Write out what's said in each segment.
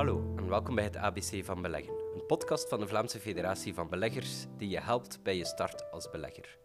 Hallo en welkom bij het ABC van Beleggen, een podcast van de Vlaamse Federatie van Beleggers die je helpt bij je start als belegger.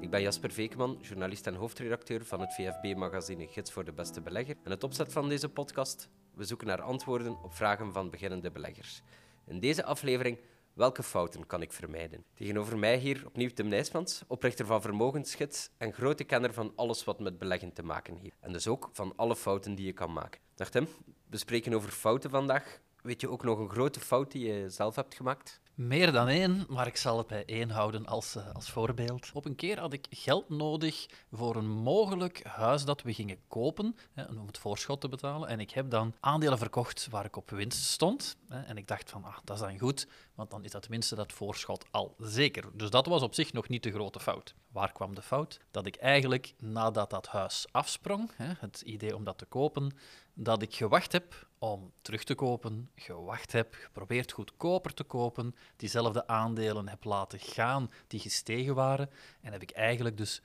Ik ben Jasper Veekman, journalist en hoofdredacteur van het VFB-magazine Gids voor de Beste Belegger. En het opzet van deze podcast, we zoeken naar antwoorden op vragen van beginnende beleggers. In deze aflevering Welke fouten kan ik vermijden? Tegenover mij hier opnieuw Tim Nijsmans, oprichter van Vermogensgids en grote kenner van alles wat met beleggen te maken heeft. En dus ook van alle fouten die je kan maken. Dag Tim, we spreken over fouten vandaag. Weet je ook nog een grote fout die je zelf hebt gemaakt? Meer dan één, maar ik zal het bij één houden als, uh, als voorbeeld. Op een keer had ik geld nodig voor een mogelijk huis dat we gingen kopen, hè, om het voorschot te betalen. En ik heb dan aandelen verkocht waar ik op winst stond. Hè, en ik dacht van, ah, dat is dan goed, want dan is dat tenminste dat voorschot al zeker. Dus dat was op zich nog niet de grote fout. Waar kwam de fout? Dat ik eigenlijk nadat dat huis afsprong, hè, het idee om dat te kopen, dat ik gewacht heb om terug te kopen, gewacht heb, geprobeerd goedkoper te kopen, diezelfde aandelen heb laten gaan die gestegen waren. En heb ik eigenlijk dus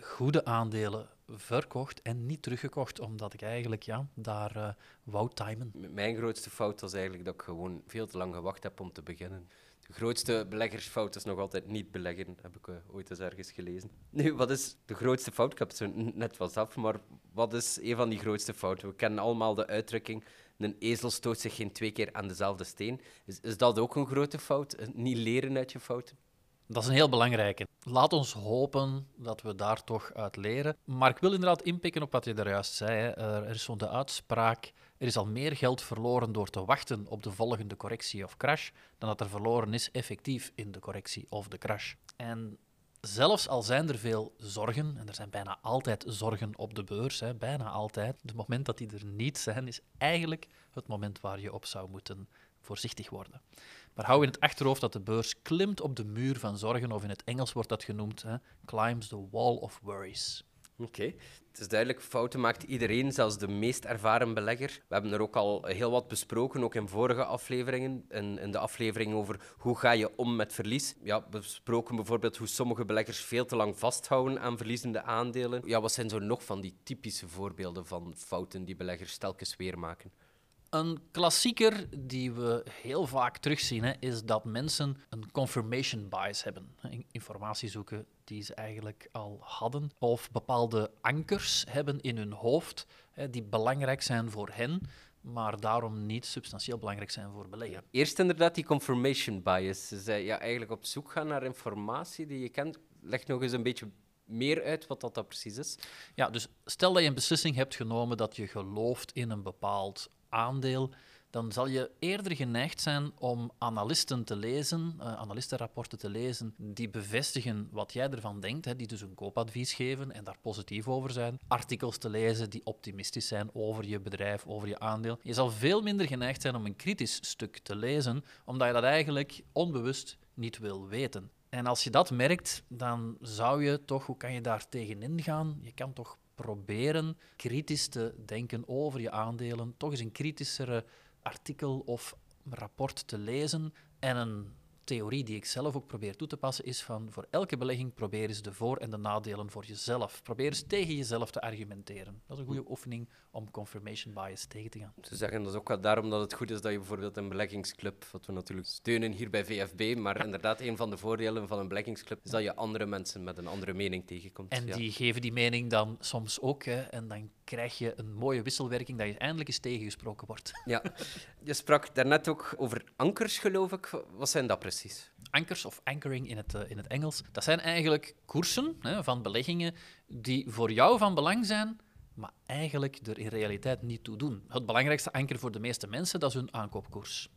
goede aandelen verkocht en niet teruggekocht, omdat ik eigenlijk ja, daar uh, wou timen. Mijn grootste fout was eigenlijk dat ik gewoon veel te lang gewacht heb om te beginnen. De grootste beleggersfout is nog altijd niet beleggen, heb ik uh, ooit eens ergens gelezen. Nu, wat is de grootste fout? Ik heb het zo net wel zelf, maar wat is een van die grootste fouten? We kennen allemaal de uitdrukking een ezel stoot zich geen twee keer aan dezelfde steen. Is, is dat ook een grote fout? Niet leren uit je fouten? Dat is een heel belangrijke. Laat ons hopen dat we daar toch uit leren. Maar ik wil inderdaad inpikken op wat je daar juist zei. Hè. Er is zo'n uitspraak: er is al meer geld verloren door te wachten op de volgende correctie of crash, dan dat er verloren is effectief in de correctie of de crash. En Zelfs al zijn er veel zorgen, en er zijn bijna altijd zorgen op de beurs, hè, bijna altijd, het moment dat die er niet zijn, is eigenlijk het moment waar je op zou moeten voorzichtig worden. Maar hou in het achterhoofd dat de beurs klimt op de muur van zorgen, of in het Engels wordt dat genoemd, hè, climbs the wall of worries. Oké, het is duidelijk, fouten maakt iedereen, zelfs de meest ervaren belegger. We hebben er ook al heel wat besproken, ook in vorige afleveringen. In, in de aflevering over hoe ga je om met verlies. Ja, we besproken bijvoorbeeld hoe sommige beleggers veel te lang vasthouden aan verliezende aandelen. Ja, wat zijn zo nog van die typische voorbeelden van fouten die beleggers telkens weer maken? Een klassieker die we heel vaak terugzien, hè, is dat mensen een confirmation bias hebben. Informatie zoeken die ze eigenlijk al hadden. Of bepaalde ankers hebben in hun hoofd hè, die belangrijk zijn voor hen, maar daarom niet substantieel belangrijk zijn voor beleggen. Eerst inderdaad die confirmation bias. Dus ja, eigenlijk op zoek gaan naar informatie die je kent. Leg nog eens een beetje meer uit wat dat, dat precies is. Ja, dus stel dat je een beslissing hebt genomen dat je gelooft in een bepaald aandeel, dan zal je eerder geneigd zijn om analisten te lezen, uh, analistenrapporten te lezen, die bevestigen wat jij ervan denkt, hè, die dus een koopadvies geven en daar positief over zijn. Artikels te lezen die optimistisch zijn over je bedrijf, over je aandeel. Je zal veel minder geneigd zijn om een kritisch stuk te lezen, omdat je dat eigenlijk onbewust niet wil weten. En als je dat merkt, dan zou je toch, hoe kan je daar tegenin gaan? Je kan toch proberen kritisch te denken over je aandelen, toch eens een kritischere artikel of rapport te lezen en een theorie die ik zelf ook probeer toe te passen is van voor elke belegging probeer eens de voor- en de nadelen voor jezelf. Probeer eens tegen jezelf te argumenteren. Dat is een goede oefening om confirmation bias tegen te gaan. Ze zeggen dat is ook wel daarom dat het goed is dat je bijvoorbeeld een beleggingsclub, wat we natuurlijk steunen hier bij VFB, maar inderdaad, een van de voordelen van een beleggingsclub is dat je andere mensen met een andere mening tegenkomt. En die geven die mening dan soms ook, hè, en dan krijg je een mooie wisselwerking dat je eindelijk eens tegengesproken wordt. Ja, je sprak daarnet ook over ankers, geloof ik. Wat zijn dat precies? Ankers of anchoring in het, uh, in het Engels, dat zijn eigenlijk koersen hè, van beleggingen die voor jou van belang zijn, maar eigenlijk er in realiteit niet toe doen. Het belangrijkste anker voor de meeste mensen, dat is hun aankoopkoers.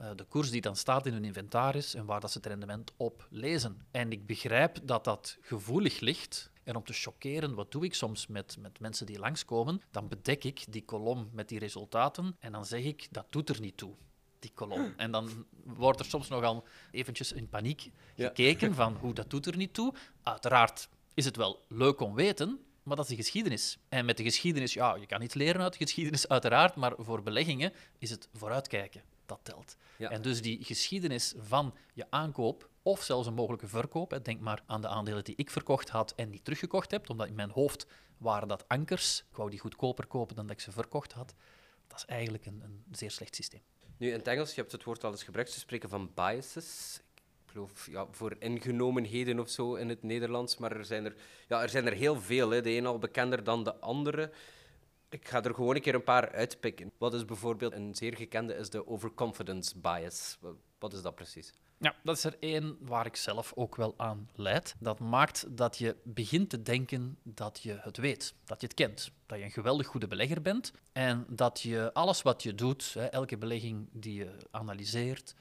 Uh, de koers die dan staat in hun inventaris en waar dat ze het rendement op lezen. En ik begrijp dat dat gevoelig ligt, en om te chockeren, wat doe ik soms met, met mensen die langskomen? Dan bedek ik die kolom met die resultaten en dan zeg ik, dat doet er niet toe, die kolom. En dan wordt er soms nogal eventjes in paniek gekeken van, hoe dat doet er niet toe. Uiteraard is het wel leuk om weten, maar dat is de geschiedenis. En met de geschiedenis, ja, je kan iets leren uit de geschiedenis, uiteraard, maar voor beleggingen is het vooruitkijken dat telt. En dus die geschiedenis van je aankoop of zelfs een mogelijke verkoop. Denk maar aan de aandelen die ik verkocht had en niet teruggekocht heb, omdat in mijn hoofd waren dat ankers. Ik wou die goedkoper kopen dan dat ik ze verkocht had. Dat is eigenlijk een, een zeer slecht systeem. Nu, in het Engels, je hebt het woord al eens gebruikt, ze spreken van biases. Ik geloof ja, voor ingenomenheden of zo in het Nederlands, maar er zijn er, ja, er, zijn er heel veel. Hè. De een al bekender dan de andere. Ik ga er gewoon een keer een paar uitpikken. Wat is bijvoorbeeld een zeer gekende is de overconfidence bias. Wat is dat precies? Ja, dat is er één waar ik zelf ook wel aan leid. Dat maakt dat je begint te denken dat je het weet, dat je het kent. Dat je een geweldig goede belegger bent en dat je alles wat je doet, elke belegging die je analyseert,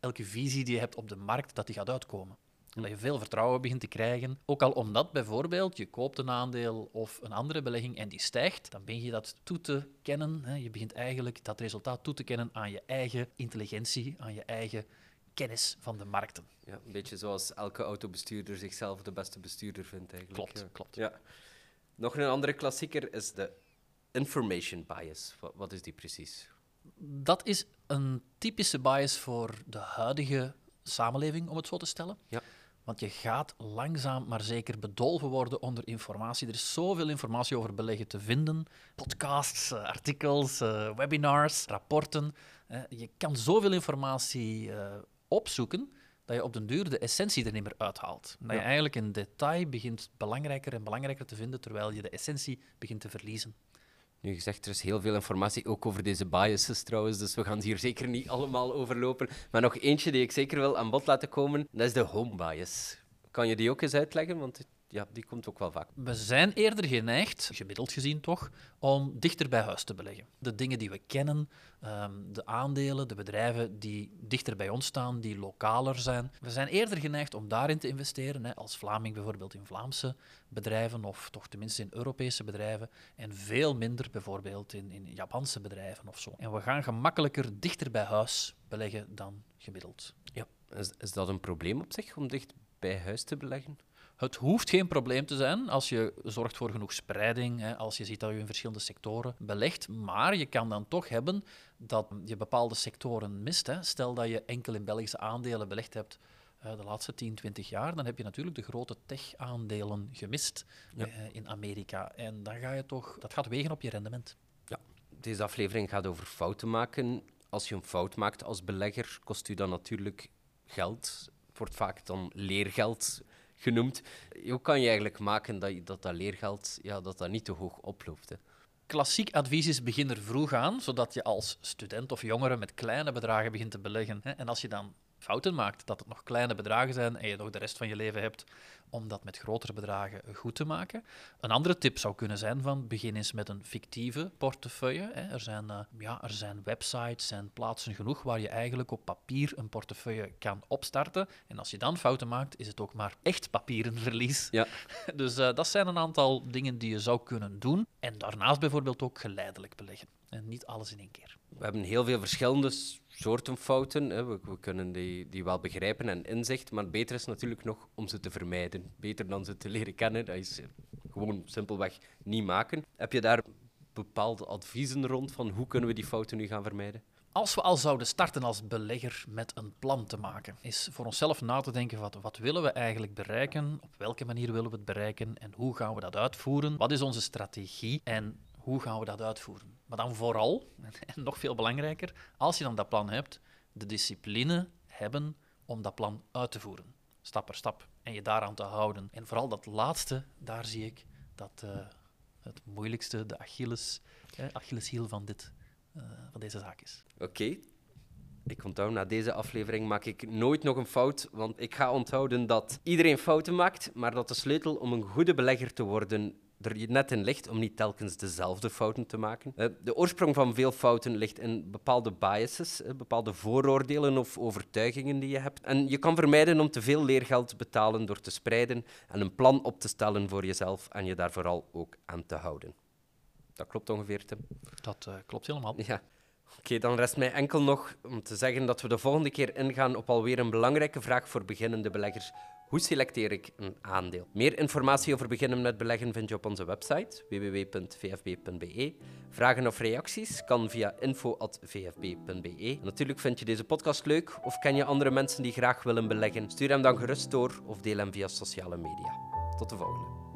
elke visie die je hebt op de markt, dat die gaat uitkomen. En dat je veel vertrouwen begint te krijgen. Ook al omdat bijvoorbeeld je koopt een aandeel of een andere belegging en die stijgt, dan begin je dat toe te kennen. Je begint eigenlijk dat resultaat toe te kennen aan je eigen intelligentie, aan je eigen kennis van de markten. Ja, een beetje zoals elke autobestuurder zichzelf de beste bestuurder vindt eigenlijk. Klopt, ja. klopt. Ja. Nog een andere klassieker is de information bias. Wat, wat is die precies? Dat is een typische bias voor de huidige samenleving, om het zo te stellen. Ja. Want je gaat langzaam maar zeker bedolven worden onder informatie. Er is zoveel informatie over beleggen te vinden. Podcasts, eh, artikels, eh, webinars, rapporten. Eh, je kan zoveel informatie opzoeken dat je op den duur de essentie er niet meer uithaalt. Dat je Ja. eigenlijk een detail begint belangrijker en belangrijker te vinden, terwijl je de essentie begint te verliezen. Nu gezegd, er is heel veel informatie ook over deze biases trouwens, dus we gaan ze hier zeker niet allemaal overlopen. Maar nog eentje die ik zeker wil aan bod laten komen, dat is de home bias. Kan je die ook eens uitleggen? Want ja, die komt ook wel vaak. We zijn eerder geneigd, gemiddeld gezien toch, om dichter bij huis te beleggen. De dingen die we kennen, ehm, de aandelen, de bedrijven die dichter bij ons staan, die lokaler zijn. We zijn eerder geneigd om daarin te investeren, hè, als Vlaming bijvoorbeeld in Vlaamse bedrijven, of toch tenminste in Europese bedrijven, en veel minder bijvoorbeeld in, in Japanse bedrijven of zo. En we gaan gemakkelijker dichter bij huis beleggen dan gemiddeld. Ja. Is, is dat een probleem op zich, om dicht bij huis te beleggen? Het hoeft geen probleem te zijn als je zorgt voor genoeg spreiding, hè, als je ziet dat je in verschillende sectoren belegt. Maar je kan dan toch hebben dat je bepaalde sectoren mist. Hè. Stel dat je enkel in Belgische aandelen belegd hebt eh, de laatste 10, 20 jaar, dan heb je natuurlijk de grote tech-aandelen gemist Ja. eh, in Amerika. En dan ga je toch, dat gaat wegen op je rendement. Ja. Deze aflevering gaat over fouten maken. Als je een fout maakt als belegger, kost u dat natuurlijk geld. Het wordt vaak dan leergeld genoemd. Hoe kan je eigenlijk maken dat dat, dat leergeld ja, dat dat niet te hoog oploopt? Hè? Klassiek advies is begin er vroeg aan, zodat je als student of jongere met kleine bedragen begint te beleggen. En als je dan fouten maakt, dat het nog kleine bedragen zijn en je nog de rest van je leven hebt om dat met grotere bedragen goed te maken. Een andere tip zou kunnen zijn van begin eens met een fictieve portefeuille. hè. Er zijn, eh, ja, er zijn websites en plaatsen genoeg waar je eigenlijk op papier een portefeuille kan opstarten. En als je dan fouten maakt, is het ook maar echt papierenverlies. Ja. Dus eh, dat zijn een aantal dingen die je zou kunnen doen. En daarnaast bijvoorbeeld ook geleidelijk beleggen. En niet alles in één keer. We hebben heel veel verschillende soorten fouten. Hè. We, we kunnen die, die wel begrijpen en inzicht, maar beter is natuurlijk nog om ze te vermijden. Beter dan ze te leren kennen. Dat is eh, gewoon simpelweg niet maken. Heb je daar bepaalde adviezen rond van hoe kunnen we die fouten nu gaan vermijden? Als we al zouden starten als belegger met een plan te maken, is voor onszelf na te denken wat, wat willen we eigenlijk bereiken, op welke manier willen we het bereiken en hoe gaan we dat uitvoeren, wat is onze strategie en hoe gaan we dat uitvoeren. Maar dan vooral, en nog veel belangrijker, als je dan dat plan hebt, de discipline hebben om dat plan uit te voeren, stap per stap, en je daaraan te houden. En vooral dat laatste, daar zie ik dat eh, het moeilijkste, de Achilles, eh, Achilleshiel van, dit, eh, van deze zaak is. Oké. Ik onthoud, na deze aflevering maak ik nooit nog een fout, want ik ga onthouden dat iedereen fouten maakt, maar dat de sleutel om een goede belegger te worden er net in ligt om niet telkens dezelfde fouten te maken. Eh, De oorsprong van veel fouten ligt in bepaalde biases, eh, bepaalde vooroordelen of overtuigingen die je hebt. En je kan vermijden om te veel leergeld te betalen door te spreiden en een plan op te stellen voor jezelf en je daar vooral ook aan te houden. Dat klopt ongeveer, Tim. Dat eh, klopt helemaal. Ja. Oké, dan rest mij enkel nog om te zeggen dat we de volgende keer ingaan op alweer een belangrijke vraag voor beginnende beleggers. Hoe selecteer ik een aandeel? Meer informatie over beginnen met beleggen vind je op onze website www.vfb.be. Vragen of reacties kan via info.vfb.be. Natuurlijk vind je deze podcast leuk of ken je andere mensen die graag willen beleggen? Stuur hem dan gerust door of deel hem via sociale media. Tot de volgende.